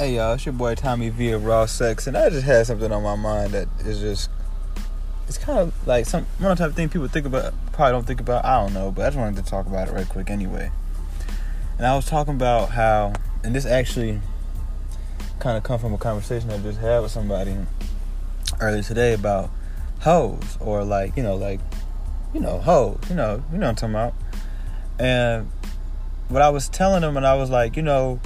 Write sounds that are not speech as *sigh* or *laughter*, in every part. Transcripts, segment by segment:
Hey y'all, it's your boy Tommy V of Raw Sex, and I just had something on my mind that is just it's kind of like some one of the type of thing people think about probably don't think about. I don't know, but I just wanted to talk about it right quick anyway. And I was talking about how and this actually kind of come from a conversation I just had with somebody earlier today about hoes or like, you know, like you know, hoes, you know, you know what I'm talking about. And what I was telling them and I was like, you know,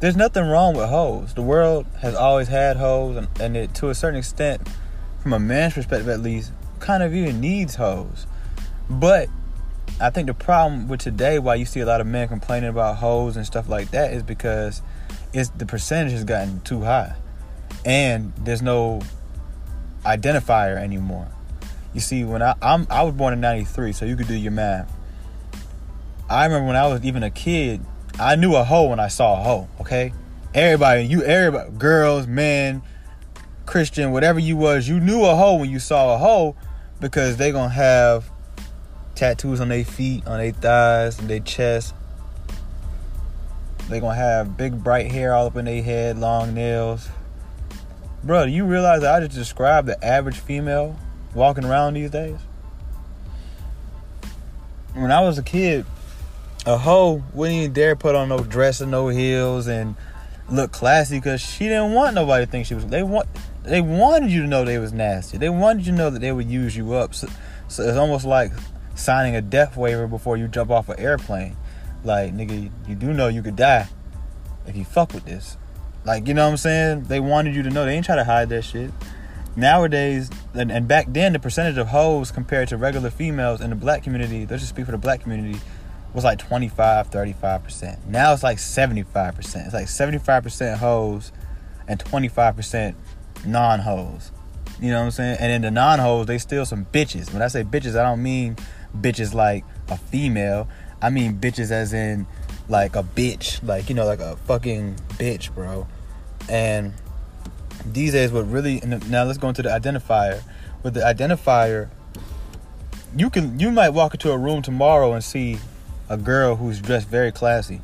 there's nothing wrong with hoes. The world has always had hoes, and, and it, to a certain extent, from a man's perspective at least, kind of even needs hoes. But I think the problem with today, why you see a lot of men complaining about hoes and stuff like that, is because it's the percentage has gotten too high, and there's no identifier anymore. You see, when I I'm, I was born in '93, so you could do your math. I remember when I was even a kid, I knew a hoe when I saw a hoe, okay? Everybody, you everybody, girls, men, Christian, whatever you was, you knew a hoe when you saw a hoe because they gonna have tattoos on their feet, on their thighs, and their chest. They gonna have big bright hair all up in their head, long nails. Bro, do you realize I just described the average female walking around these days? When I was a kid, a hoe wouldn't even dare put on no dress and no heels and look classy because she didn't want nobody to think she was. They want they wanted you to know they was nasty. They wanted you to know that they would use you up. So, so it's almost like signing a death waiver before you jump off an airplane. Like nigga, you do know you could die if you fuck with this. Like you know what I'm saying? They wanted you to know. They ain't try to hide that shit. Nowadays, and, and back then, the percentage of hoes compared to regular females in the black community, let's just speak for the black community, was like 25, 35%. Now it's like 75%. It's like 75% hoes and 25% non hoes. You know what I'm saying? And in the non hoes, they still some bitches. When I say bitches, I don't mean bitches like a female. I mean bitches as in like a bitch. Like, you know, like a fucking bitch, bro. And these days, what really, now let's go into the identifier. With the identifier, you can, you might walk into a room tomorrow and see a girl who's dressed very classy.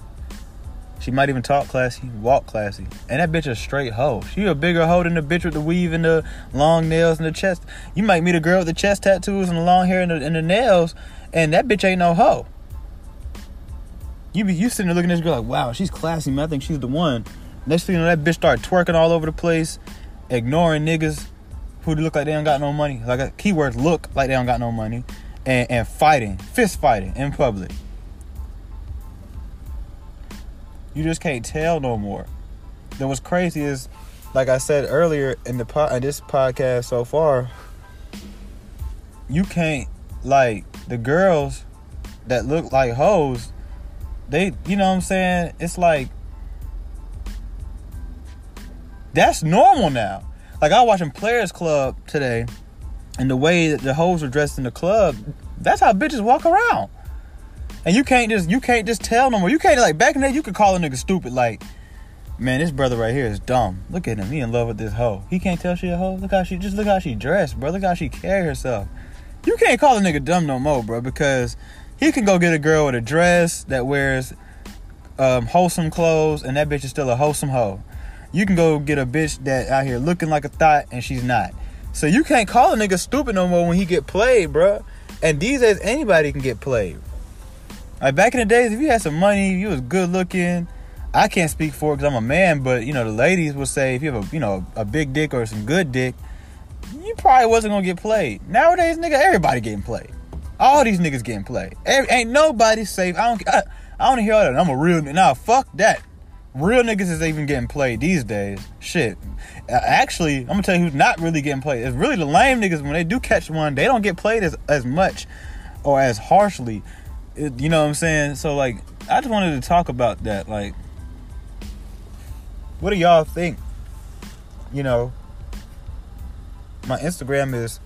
She might even talk classy, walk classy. And that bitch a straight hoe. She a bigger hoe than the bitch with the weave and the long nails and the chest. You might meet a girl with the chest tattoos and the long hair and the, and the nails, and that bitch ain't no hoe. You be you sitting there looking at this girl like, wow, she's classy, man. I think she's the one. Next thing you know, that bitch start twerking all over the place, ignoring niggas who look like they don't got no money. Like a keyword look like they don't got no money. And, and fighting, fist fighting in public. You just can't tell no more. Then what's crazy is, like I said earlier in the po- in this podcast so far, you can't like the girls that look like hoes. They, you know what I'm saying? It's like that's normal now. Like I was watching Players Club today, and the way that the hoes are dressed in the club, that's how bitches walk around. And you can't just you can't just tell no more. You can't like back in the day you could call a nigga stupid like, man, this brother right here is dumb. Look at him, he in love with this hoe. He can't tell she a hoe. Look how she just look how she dressed, bro. Look how she carry herself. You can't call a nigga dumb no more, bro, because he can go get a girl with a dress that wears um, wholesome clothes, and that bitch is still a wholesome hoe. You can go get a bitch that out here looking like a thought, and she's not. So you can't call a nigga stupid no more when he get played, bro. And these days anybody can get played. Like back in the days, if you had some money, you was good looking. I can't speak for it because I'm a man, but you know the ladies will say if you have a you know a big dick or some good dick, you probably wasn't gonna get played. Nowadays, nigga, everybody getting played. All these niggas getting played. Every, ain't nobody safe. I don't. I, I don't hear all that. I'm a real. Nah, fuck that. Real niggas is even getting played these days. Shit. Actually, I'm gonna tell you who's not really getting played. It's really the lame niggas. When they do catch one, they don't get played as as much or as harshly it, you know what I'm saying? So like, I just wanted to talk about that. Like, what do y'all think? You know, my Instagram is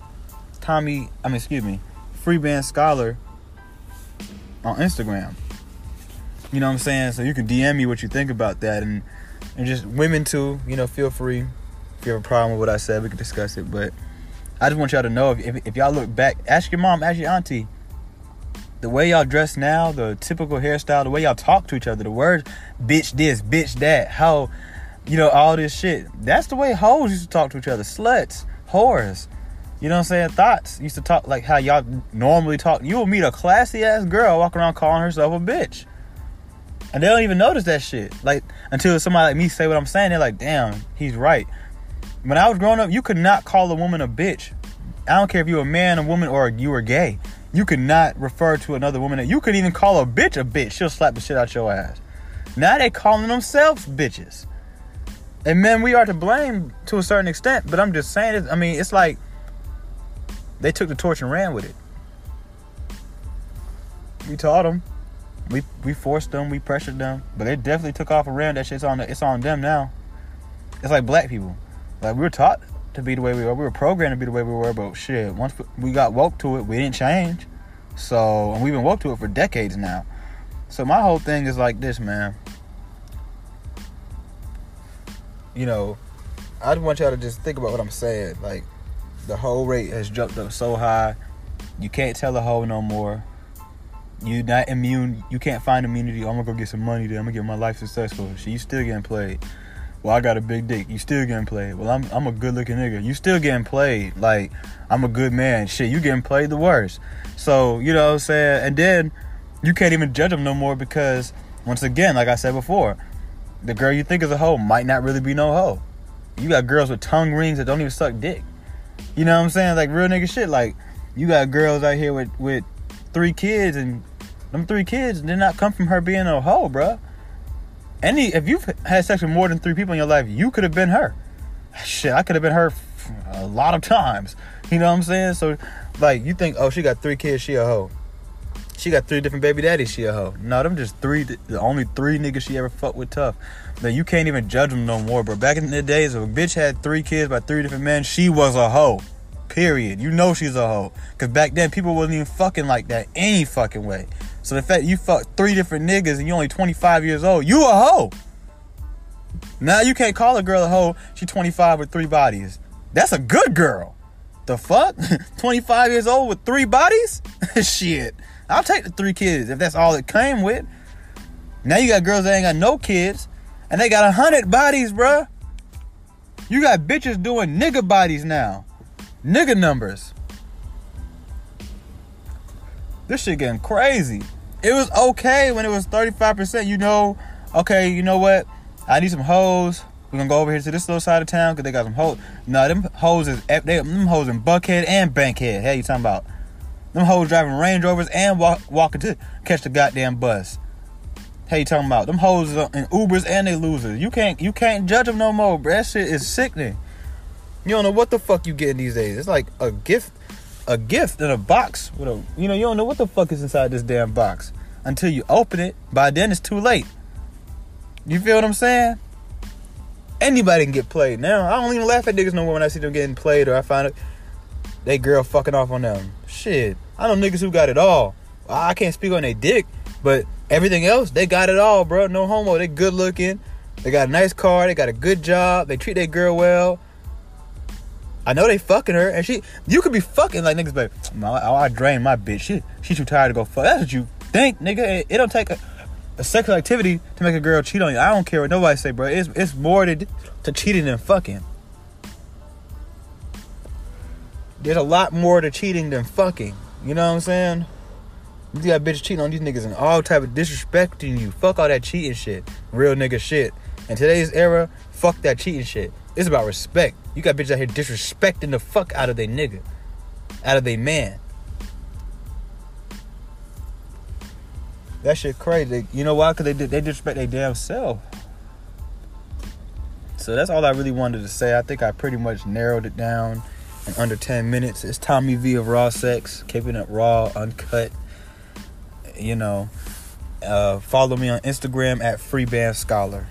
Tommy. I mean, excuse me, Free Band Scholar on Instagram. You know what I'm saying? So you can DM me what you think about that, and and just women too. You know, feel free. If you have a problem with what I said, we can discuss it. But I just want y'all to know if, if, if y'all look back, ask your mom, ask your auntie the way y'all dress now, the typical hairstyle, the way y'all talk to each other, the words bitch this, bitch that, how you know, all this shit. That's the way hoes used to talk to each other. Sluts, whores. You know what I'm saying? Thoughts used to talk like how y'all normally talk. You will meet a classy ass girl walking around calling herself a bitch. And they don't even notice that shit. Like until somebody like me say what I'm saying, they're like, damn, he's right. When I was growing up, you could not call a woman a bitch. I don't care if you're a man, a woman, or you were gay. You cannot refer to another woman that you could even call a bitch a bitch. She'll slap the shit out your ass. Now they calling themselves bitches. And men, we are to blame to a certain extent, but I'm just saying. I mean, it's like they took the torch and ran with it. We taught them. We we forced them. We pressured them. But they definitely took off and ran. That shit's on. The, it's on them now. It's like black people. Like we were taught to be the way we were. We were programmed to be the way we were. But shit, once we got woke to it, we didn't change. So and we've been woke to it for decades now. So my whole thing is like this, man. You know, I just want y'all to just think about what I'm saying. Like the whole rate has jumped up so high. You can't tell a hoe no more. You're not immune. You can't find immunity. Oh, I'm gonna go get some money. Then I'm gonna get my life successful. She, you still getting played. Well, I got a big dick. You still getting played. Well, I'm I'm a good looking nigga. You still getting played. Like I'm a good man. Shit, you getting played the worst. So you know what I'm saying. And then you can't even judge them no more because once again, like I said before, the girl you think is a hoe might not really be no hoe. You got girls with tongue rings that don't even suck dick. You know what I'm saying? Like real nigga shit. Like you got girls out here with with three kids and them three kids did not come from her being a hoe, bruh. Any if you've had sex with more than three people in your life, you could have been her. Shit, I could have been her a lot of times. You know what I'm saying? So, like, you think, oh, she got three kids, she a hoe. She got three different baby daddies, she a hoe. No, them just three, the only three niggas she ever fucked with tough. Then you can't even judge them no more, bro. Back in the days, if a bitch had three kids by three different men, she was a hoe. Period. You know she's a hoe. Cause back then people wasn't even fucking like that any fucking way. So the fact you fucked three different niggas and you only 25 years old, you a hoe. Now you can't call a girl a hoe. She 25 with three bodies. That's a good girl. The fuck? *laughs* 25 years old with three bodies? *laughs* Shit. I'll take the three kids if that's all it came with. Now you got girls that ain't got no kids and they got a hundred bodies, bruh. You got bitches doing nigga bodies now. Nigga numbers. This shit getting crazy. It was okay when it was 35%. You know, okay, you know what? I need some hoes. We're gonna go over here to this little side of town because they got some hoes. No, them hoes is they, them hoes in Buckhead and Bankhead. Hey, you talking about? Them hoes driving Range Rovers and walk, walking to catch the goddamn bus. Hey, you talking about? Them hoes in Ubers and they losers. You can't you can't judge them no more, bro. That shit is sickening. You don't know what the fuck you getting these days. It's like a gift, a gift in a box with a. You know you don't know what the fuck is inside this damn box until you open it. By then it's too late. You feel what I'm saying? Anybody can get played now. I don't even laugh at niggas no more when I see them getting played or I find it they girl fucking off on them. Shit, I know niggas who got it all. I can't speak on their dick, but everything else they got it all, bro. No homo. They good looking. They got a nice car. They got a good job. They treat their girl well. I know they fucking her, and she. You could be fucking like niggas, but oh, I, I drain my bitch. She she too tired to go fuck. That's what you think, nigga. It, it don't take a, a, sexual activity to make a girl cheat on you. I don't care what nobody say, bro. It's it's more to to cheating than fucking. There's a lot more to cheating than fucking. You know what I'm saying? You got bitches cheating on these niggas and all type of disrespecting you. Fuck all that cheating shit. Real nigga shit. In today's era, fuck that cheating shit. It's about respect. You got bitches out here disrespecting the fuck out of their nigga. Out of their man. That shit crazy. You know why? Cause they they disrespect their damn self. So that's all I really wanted to say. I think I pretty much narrowed it down in under 10 minutes. It's Tommy V of Raw Sex, keeping it raw, uncut. You know, uh, follow me on Instagram at Free Band Scholar.